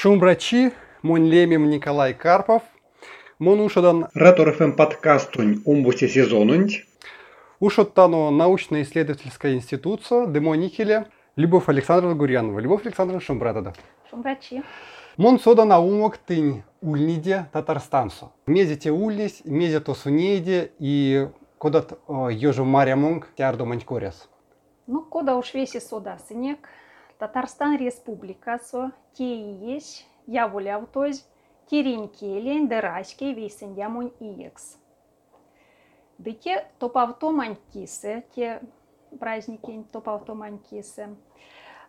Шумбрачи, мон лемем Николай Карпов, мон ушадан Ратор ФМ подкастунь умбусе сезонунь. ушаттано научно-исследовательская институция Демо Никеля Любовь Александровна Гурьянова. Любовь Александровна Шумбратада. Шумбрачи. Мон сода наумок тынь ульниде татарстансо. Мезите ульнись, мезето сунейде и кодат ёжу Мария Монг тярдо манькоряс. Ну, кода уж весь сода сынек. Татарстан республика со те и есть, я воля в тоз, тириньки лень дырачки весен ямунь иекс. Да те топавто манькисы, те праздники топавто манькисы,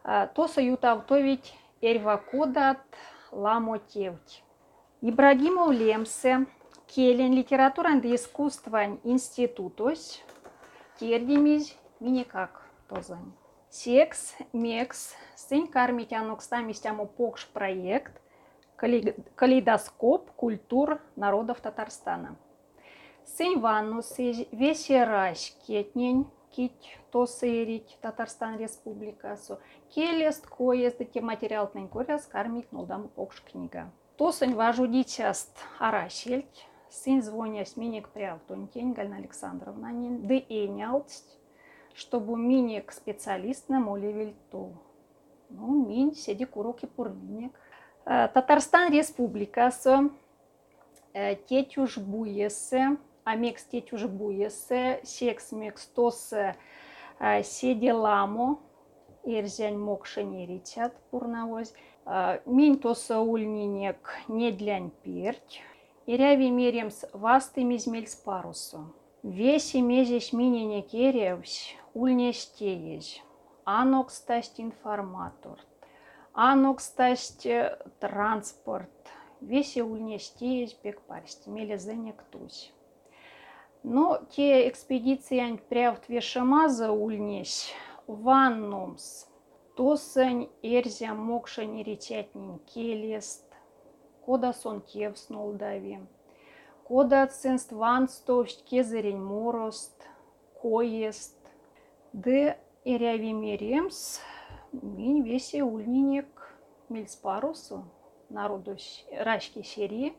то соютавто ведь эрва кодат ламотевть. Ибрагимов лемсе, келен литература и искусства институтос, тердимиз миникак тозань. Секс, мекс, сын кармить анокстамистяму покш проект, калейдоскоп культур народов Татарстана. Сын ваннус весераш кетнень, кить то сырить Татарстан республикасу, келест коест те материал тнень коряс кармить нолдам покш книга. То сын важу дичаст арашельть, сын звонясь миник приалтонтень Галина Александровна, да чтобы миник специалист на моле ту. Ну, минь седи куроки пурминик. Татарстан республикасы тетюж буесе, амекс тетюж буесе, секс мекс тосы седи ламо, ирзянь мокшени ричат пурнавоз. Минь тосы ульнинек не длянь перть. Иряви меремс васты мизмельс парусу. Веси мезесь минине керевсь, информатор. Анокс тасть транспорт. Веси ульнестеезь бег парсти. Мелезенек тусь. Но те экспедиции прявт вешамаза ульнесь ваннумс. Тосань эрзя мокша неречатнин келест. Кода сон тевс нолдави. Кода цинст ванстовщ кезерень морост. Коест. Де эрявимеремс мин весе ульнинек мильспарусу народу рашки сери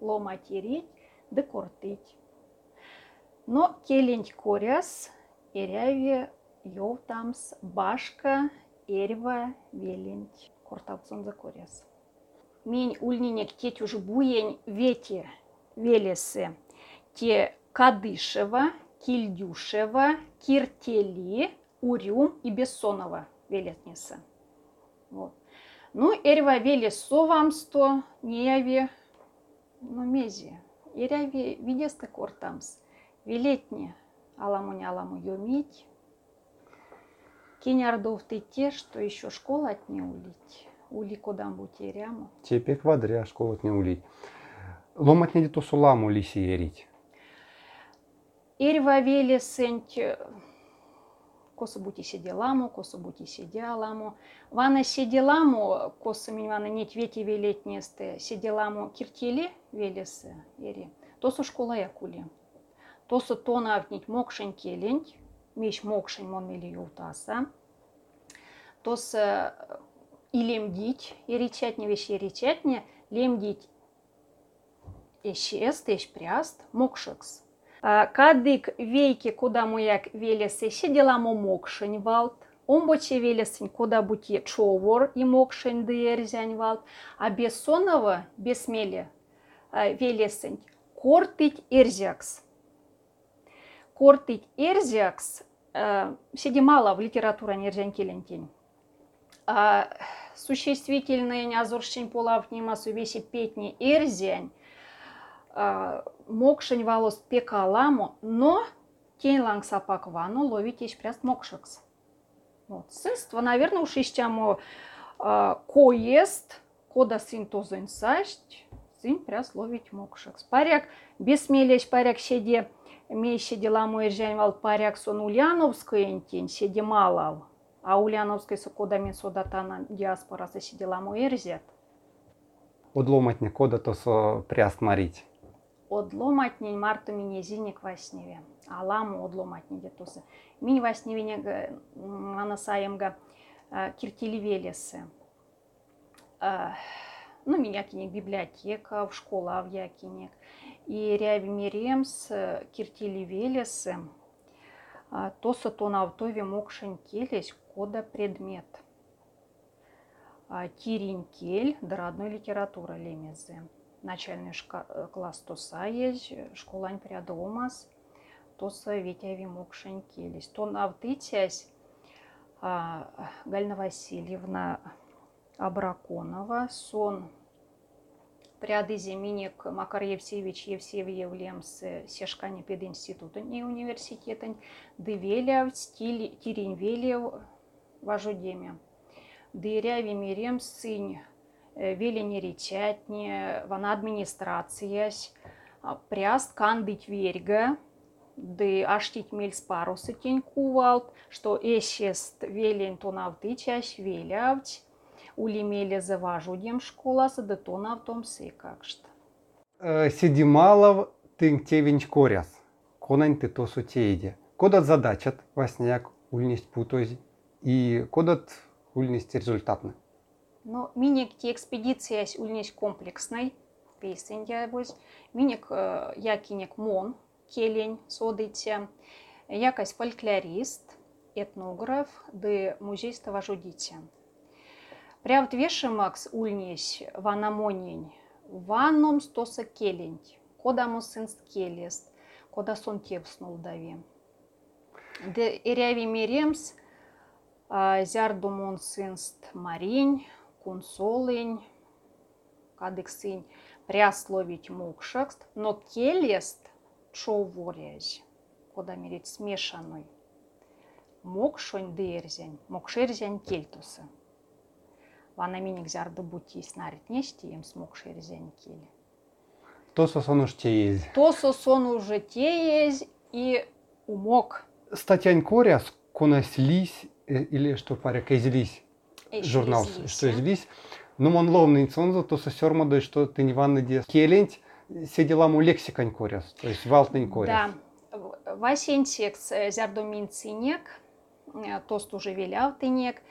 ломатерить де кортыть. Но келень коряс эряви йовтамс башка эрва велень кортавцон за коряс. Мень ульнинек теть уже буень вети велесы те Кадышева, Кильдюшева, Киртели, Урюм и Бессонова велетница. Вот. Ну, эрва вели совамсто, неяви, ну, мези. Эряви видесте кортамс. Велетне аламу не аламу юмить. Кинярдов ты те, что еще школа от не улить. Ули кодам бутеряму. Тебе квадря школа не улить. Ломать не то суламу лиси ерить. Эрва вели сенть косо бути сиделаму, косо бути сидеаламу. Вана сиделаму, косо минвана нет вети велетнесте, сиделаму киртели велесе ери. Тосу школа якули. Тосу тона авнить мокшень келень, меч мокшень мон мели юлтаса. Тос илемдить, еричатне вещи еричатне, лемдить эшест, эшпряст, мокшекс. Кадык вейки куда муяк сидела му мокшень валт. Омбоче велесень куда бути човор и мокшень дырзянь валт. А бессонова бесмеле велесень кортыть эрзякс. Кортыть эрзякс сиди мало в литература нерзянь келентень. Существительные неазорщень полав немасу веси петни эрзянь мокшень пекаламо, но тень лангсапак вану ловить ещё пряст мокшекс. Вот. Сынство, наверное, уж ищамо коест, кода сын то састь, сын пряст ловить мокшекс. Паряк бессмелещ паряк седе, мейще дела мой вал паряк сон ульяновской энтень, седе малал. А ульяновской со кода мин содатана диаспора со седела мой эрзет. Одломать не кода то со пряст марить. Одломатнень марту мине зинек васневе. Аламу одломатни детусы. Мин васневене анасаемга киртили велесы. ну, минякинек библиотека, в школа в якинек. И ряви миремс киртили велесы, тоса то на автове мокшен келесь кода предмет. Тирин кель, да родной литература лемезе. Начальный шка- класс тоса есть, школань прядомас, тоса ветяви мокшен келесь. То на автытясь, Гальна Васильевна Абраконова, сон Прядызе минек Макар Евсеевич Евсеев Лемс сешкане пед института не университетен, дывеля в стиле тирень велев важудеме. Дыряви мирем сынь велени речатне, вана администрациясь, пряст кандыть верга, ды аштить мельс парусы тень кувалт, что эсест велен тонавтычась велявть, улимели заважудем школасы, да тонавтом сыкакшт. Э, Сидималов тынктевинч коряс. Конань ты то сутейде. Кодат задачат васняк ульнесть путози. И кодат ульнесть результатны. Но миник те экспедициясь ульнесть комплексной, я Миник э, якинек мон, келень содыйте, якась фольклорист, этнограф, да музейство жудите. Прявт вешемакс ульнесь ванамонень, ванном стоса келень, кода сынст келест, кода сон тепснул дави. Де иряви миремс, зярдумон сынст маринь, кунсолынь, кадыксынь, прясловить мукшакст, но келест шоуворяж, кода мерит смешанный. Мокшонь дерзень, мокшерзень кельтусы. Вана миник зярды бути снарит нести им смог шерзень кели. То сон уж те есть. То сон уже те есть и умок. Статьянь коряс, конась лись, э, или что паря казлись, журнал, что излись. Ну, он ловный цонзу, то сосерма, что ты не ванны де. Келенть, седеламу лексикань коряс, то есть валтный коряс. Да. Васентекс э, зярдомин цинек, э, тост уже велявтынек,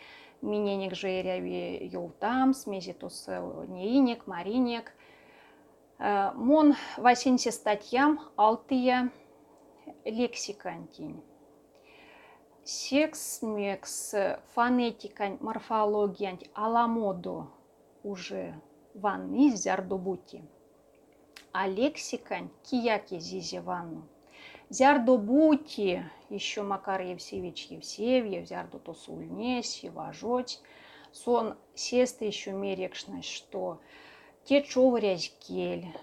миненек жеряви юлтам, смезитус э, неинек, маринек. Мон васенсе статьям алтыя лексикантень. Секс, мекс, фонетикань, морфологиянь, аламоду уже ванны зярдобути а лексикань кияки зизи ванну. Зярдо бути, еще Макар Евсеевич Евсеевьев, зярдо то сульнесь, важоть. Сон сесты еще мерекшность, что те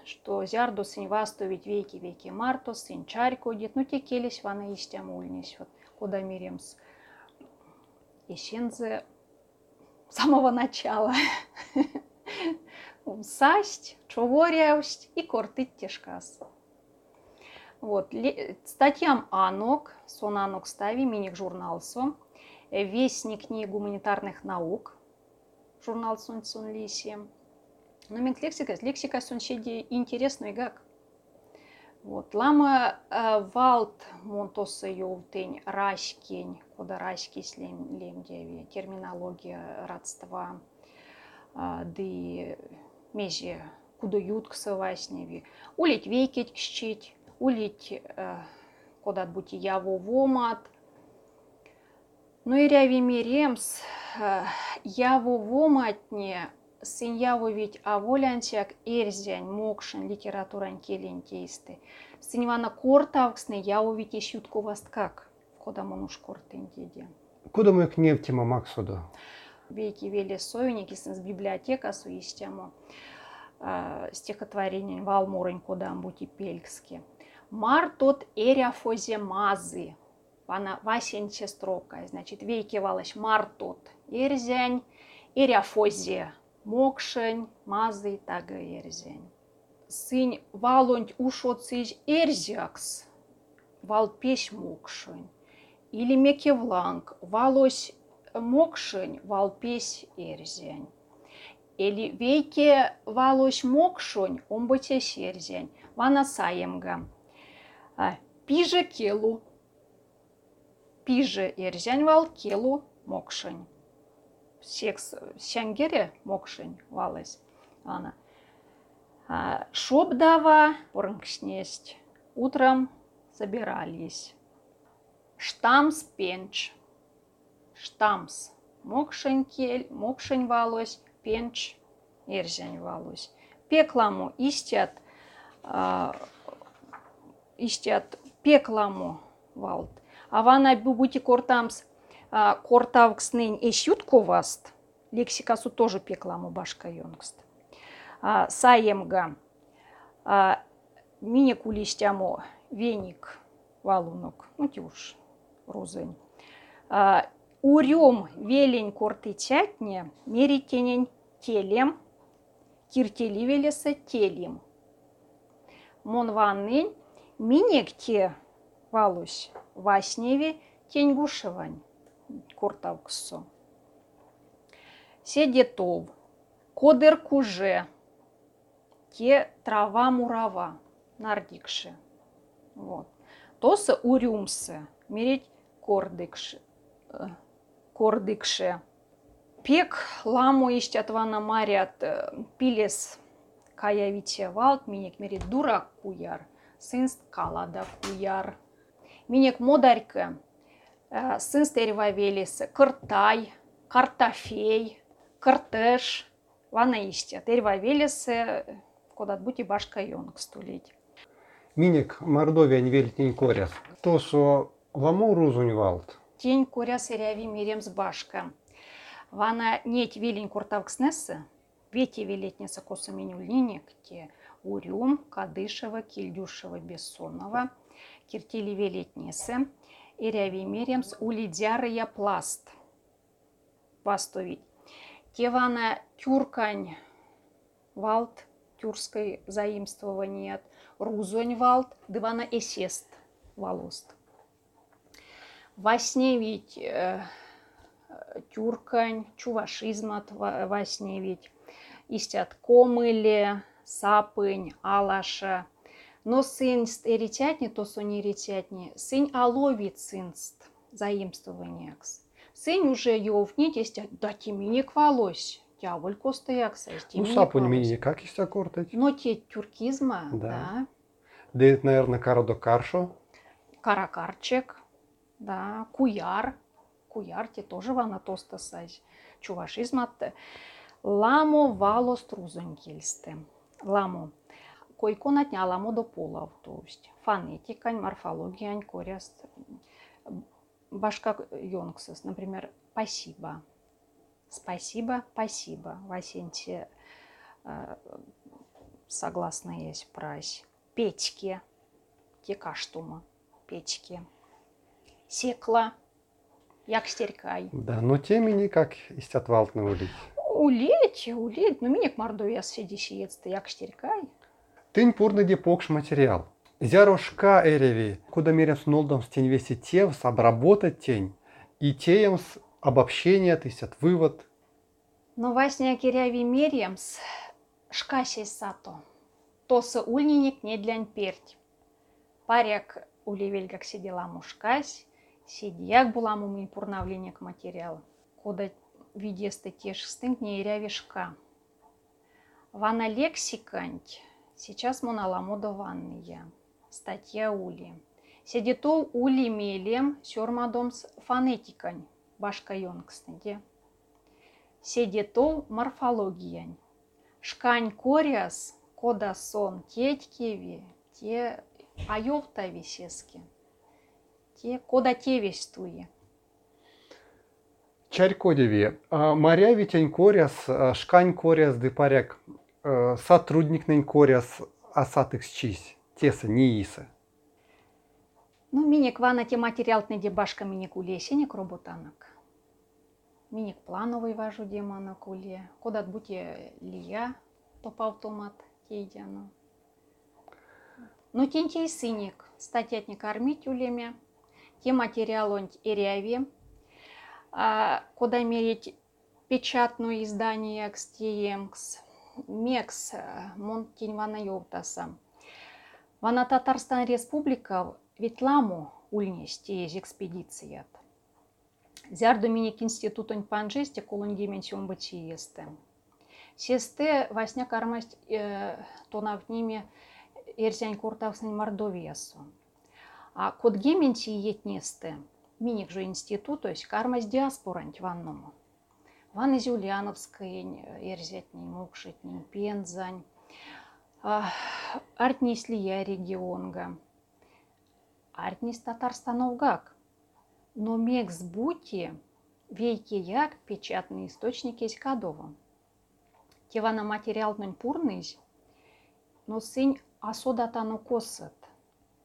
что зярдо сын вастовить веки марто, сын чарь кодит, ну те келись вана истям ульнесь, вот куда миремс. Ещензе самого начала. састь, човорявсть и кортыть тяжкас. Вот. Статьям Анок, сон Анок стави, миник журналсо, вестник книг гуманитарных наук, журнал сон сон лиси. Но мент лексика, лексика сон щеди интересный гак. Вот. Лама э, валт монтоса ювтень рашкень, куда рашки слем лем терминология родства, э, ды меже кудоют ксывашневи, улить вейкеть кщить, улить э, кодат бути яво вомат. Ну и ряви миремс, э, яво воматне, сын яво ведь аволянчак эрзянь мокшин литературан келентейсты. Сын ивана кортавксны яво ведь ещутку как, кода монуш кортендеде. Куда мы к нефтима Максуда? Веки вели совеники с библиотека суистему э, стихотворение Валмурень Кудамбути Пельгски. Мар тот эряфозе мазы, вана васенче строка, значит, вейкивалась мар тот эрзянь, эряфозе мокшень, мазы тага эрзянь. Сынь валонь ушоцыж эрзякс, вал песь мокшень. Или мекевланг, валось мокшень, вал песь эрзянь. Или вейке валош мокшонь, омбоче серзень, вана саемга. Пиже келу. Пиже ерзень вал келу мокшень. Секс сянгере мокшень валась. Ана. А, Шобдава, порнгшнесть. Утром собирались. Штамс пенч. Штамс. Мокшень кель, мокшень валось, пенч, эрзень валось. Пекламу истят, а, истят пекламу валт. А вана бубути кортамс а, кортавкснень эщут коваст. Лексикасу тоже пекламу башка йонгст. А, саемга. А, мине кулистямо веник валунок. Ну, тюш, розень. Урем велень кортычатне меритенень телем, киртели велеса телем. Мон ваннень минекте валусь васневе тенгушевань куртавксо. Седетов, кодер куже, те трава мурава, нардикше. Вот. Тоса урюмсы, мерить кордикше, э, кордикше. Пек ламу ищат вана марят э, пилес каявиче валт минек мерит дура куяр, сынст калада куяр. Минек модарька, Э, сын стеревавелис, кыртай, картофей, кыртыш, вана истя. Теревавелис, кодат бути башка йонг стулить. Минек мордовия вели тень коряс. То, что ламу рузунь валт. Тень коряс ряви миремс башка. Вана неть велень куртавкснессы, вети велетница коса менюльниник, те Урюм, Кадышева, Кильдюшева, Бессонова, Киртили велетницы, Меремс улидярия пласт. Пастовить. Тевана тюркань. Валт, тюркской заимствование, рузонь валт, дывана эсест. Валост. Васневить э, тюркань, чувашизмат васневить, истят комыле, сапынь, алаша, но сынст эритятни, то сони эритятни, сын сынст, заимствованиякс. Сын уже ёвнит, есть дати мини квалось. Тяволь костоякса, Ну, сапунь мини как есть аккордать? Но те тюркизма, да. да. Да, это, наверное, карадо каршо. Каракарчик, да, куяр. Куяр те тоже вана тоста сать. Чувашизмат. Ламо вало струзонькельсте. Ламо до полав, то есть фонетикань, морфологиянь, коряст, башка йонксас, например, спасибо. Спасибо, спасибо. В Асенте э, согласно есть прась. Печки, текаштума, печки. Секла, як стеркай. Да, но темени как истят валтны улить. Улить, улить, ну миник мордовия сидишь едст, як стеркай. Тынь пурныде покш материал. Зярошка эреви, куда мерям с нолдом с тень веси тевс, обработать тень, и теем с обобщение тысят вывод. Но васня киряви мерьямс, шкасей сато, то са ульниник не для перть. Паряк уливель как сидела мушкась, сидяк была мумин пурнавленник материал, куда видесты теж стынк не рявишка. Вана лексиканть, Сейчас моналамудованные. Статья Ули. Седитол Ули мелем сёрмадомс фонетикань. Башка йонгстеде. Седитол морфологиян. Шкань кориас кодасон тетькеви те айовта висески. Те кода тевестуе. Чарь кодеви. А моря витень кориас, а шкань кориас дыпаряк Э, сотрудник нен коряс асатых чись, теса не иса. Ну, миник вана те материал не башка миник улесенек роботанок. Миник плановый важу демона куле. Куда будьте лия, топ автомат кейдяно. Ну, тентей сыник, статьятник кормить улеме, те материал он эряви, а, куда мерить печатное издание кстиемкс, мекс э, монтин вана йовтаса. Вана Татарстан республика витламу ульнести из экспедицият. Зяр Доминик институтон панжесте колон дименсион бачиесте. Сесте васня кармасть э, тонавниме эрзянь куртавсын Мордовиясу. А код гементи етнесте, миник же институт, то есть кармасть диаспорант ванному. Ван из Юлиановской, эрзятни, мукшетни, пензань, артнис лия регионга, артнис татарстановгак. Но мекс бути, вейки як печатный источник есть кадово. Тевана материал пурный, но сынь асодатану косет.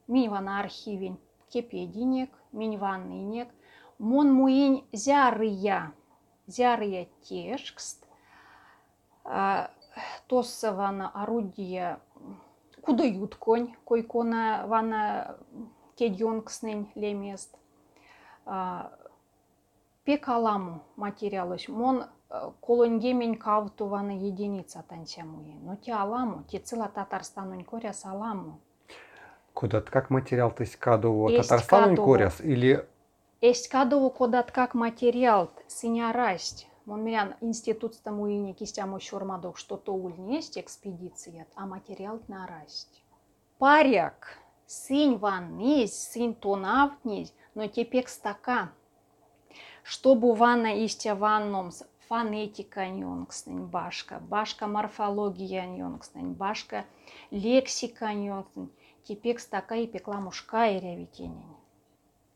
Миньвана архивень кепединек, миньваннынек, мон муинь зярыя, зярыя тешкст, тоссавана орудие кудают конь, койкона вана кедьонкснень лемест. Пекаламу материалось, мон колонгемень кавтувана единица танчамуе. Но те аламу, те цела Татарстанун коряс аламу. Кодат как материал то есть кадово Татарстанун коряс или Есть кадово кодат как материал синярасть. Мон меня институт стамуине кистяму шурмадок что-то ульнесть экспедиция, а материал нарасть. Паряк, синь ваннись, синь тонавнись, но тепек стака. Чтобы ванна истя ванном фонетика ньонгснень башка, башка морфология ньонгснень, башка лексика ньонгснень, типек стака и пекла мужская ревитенень.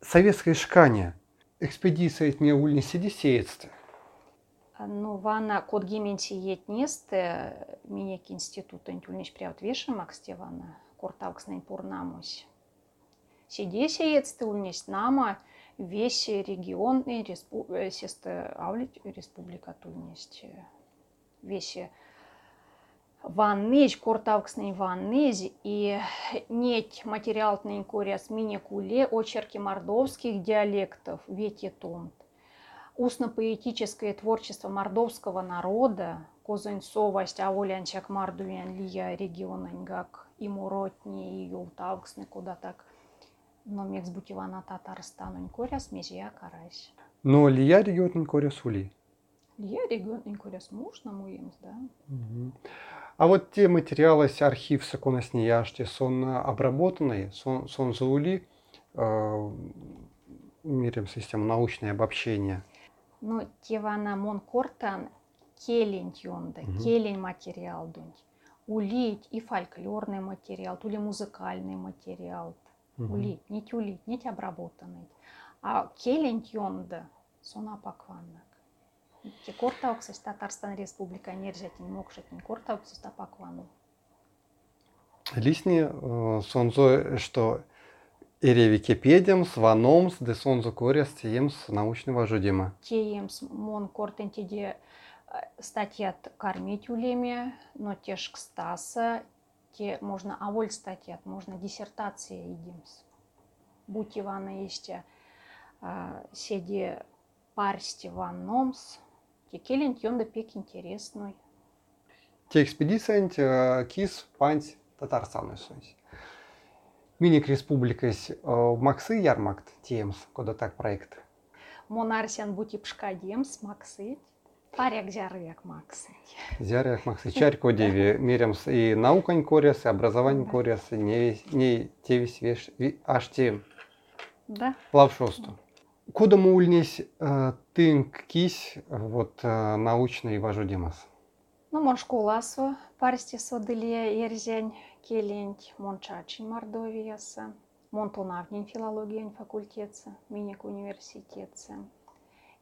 Советское шкание. Экспедиция от не ульни сидисеется. Ну, вана код гименти етнесте, минек институт антюльнич пряут вешамак стевана, куртавкснень пурнамусь. Сидесеецте ульнись нама, весь регион и респу... Э, сесте Аулит республика Тульнесть. Весь ваннеж, кортавксный ваннеж и нет материалтный коряс мини-куле очерки мордовских диалектов вети томт. Устно-поэтическое творчество мордовского народа, козынцовость, аволянчак мардуян лия регионаньгак и муротни, и юлтавксны, куда так – но мекс бутивана Татарстанын коряс межия карайш. Но лия регионный коряс ули? Лия регионный коряс муж на муемс, да. Угу. А вот те материалы с архив саконас неяшти, сон обработанный, сон, сон заули, э, мирим систему научное обобщение. Ну, тевана мон кортан келень тёнда, угу. келень материал дунь. Улить и фольклорный материал, тули музыкальный материал, Угу. Улит, не тюлит, не обработанный. А келент йонда сона пакваннак. Те кортауксис Татарстан Республика нержетин мокшетин кортауксис тапаквану. Лисни э, сонзо, что Эреви кепедемс, ваномс, де сонзо коряс тиемс научного жудима. Тиемс мон кортентиде э, статьят кормить улеме, но теж кстаса, те можно аволь статьят, можно диссертация идимс. Будь Ивана есте а, седи парсти ван номс, те келент йонда пек интересный. Те экспедиция э, кис панч Татарстан сунсь. Миник республикас э, Максы Ярмакт Тиемс, куда так проект. Монарсиан бути пшкадемс Максы Паряк зярыяк максы. Зярыяк максы. Чарь кодеви мерямс и наукань коряс, и образование коряс, не, не тевис веш, аж те. Да. Лавшосту. Куда мы ульнись э, тынк кись вот э, научный важу Димас? Ну, мон школасу, парсти соделия ерзень, келень, мон чачин Мордовияса, мон тонавнин филология факультетса, миник университетса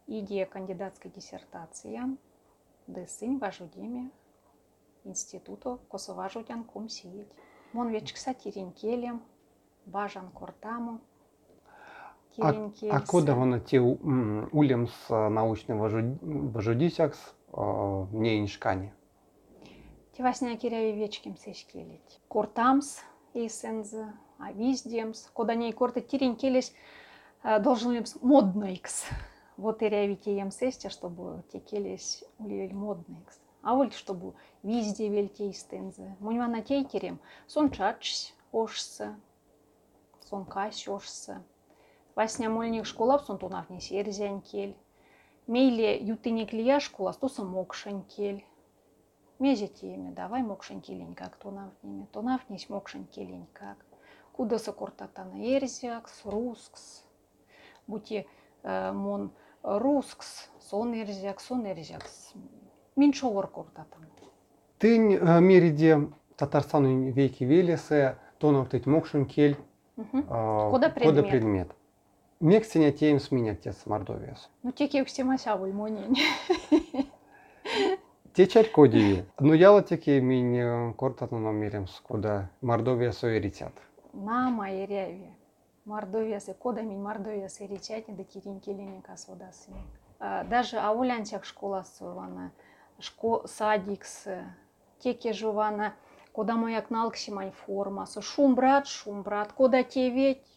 идея кандидатской диссертации десынь важудеме институту косоважудян кум сиет. Мон вечк сатирин келем, бажан кортаму, а, а куда вона те улем с научным важудисякс не иншкани? Те васня киряви вечким сешкелить. Кортамс эйсенз, а виздемс, куда не корты тирин келес должен ли моднойкс вот и рявите сесте, чтобы текелись улиль модный. А вот чтобы везде вельтей стензе. Муньвана тейкерем сон чачсь ошсы, сон кась ошсы. Васня мольник школап сон тунавни серзянь кель. Мейле ютынек лия школа стоса мокшань кель. Меже теме, давай мокшен келень как то навнеме, то навнесь мокшен келень как. Куда сокуртатана эрзякс, рускс, буте э, мон рускс, сон эрзяк, сон эрзякс. Минчовор куртатан. Тынь э, мириде Татарстану веки велесе, тонов тыть мокшен кель, Мгм. а, Кода предмет. предмет. Мексиня тем сменят тец Мордовиас. Ну теке все масявой монень. Течать кодиви. Ну яла теке минь кортатну намерим куда Мордовия соеритят. На моей ряве. Мордовиясы, кода мин мордовиясы речати да кирин келеника содасы. А, Даже аулянчак школа сувана, шко садикс, теке жувана, кода маяк налкшимань формасы, шум брат, шум брат, кода те ведь,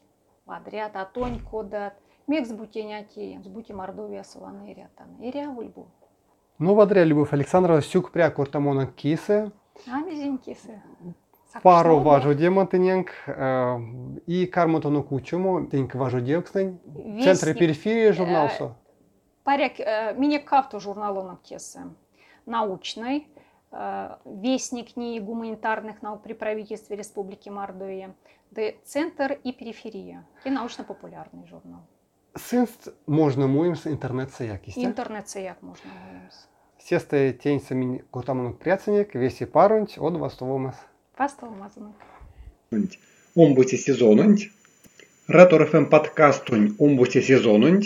подряд, а тонь кодат, мекс бутеня теем, с бути мордовия сувана ирятан. Иря вульбу. Ну, вадря Любовь Александровна, сюк пря кортамона кисе, А мизинкисы. пару важу демонтыненк, и кармотону кучему, теньк важу девкснень, центр периферии журналсо. Паряк, э, меня кафту журналонок тесе. Научный, э, вестник НИИ гуманитарных наук при правительстве Республики Мордовия, центр и периферия, и научно-популярный журнал. Сынст можно муемс интернет саякисте. Интернет як можно говорить. Сесте тень самин кортамону пряценек, веси парунч, от вастовомас. Пастол мазанок. Омбуси сезонунь. Ратор ФМ подкастунь омбуси сезонунь.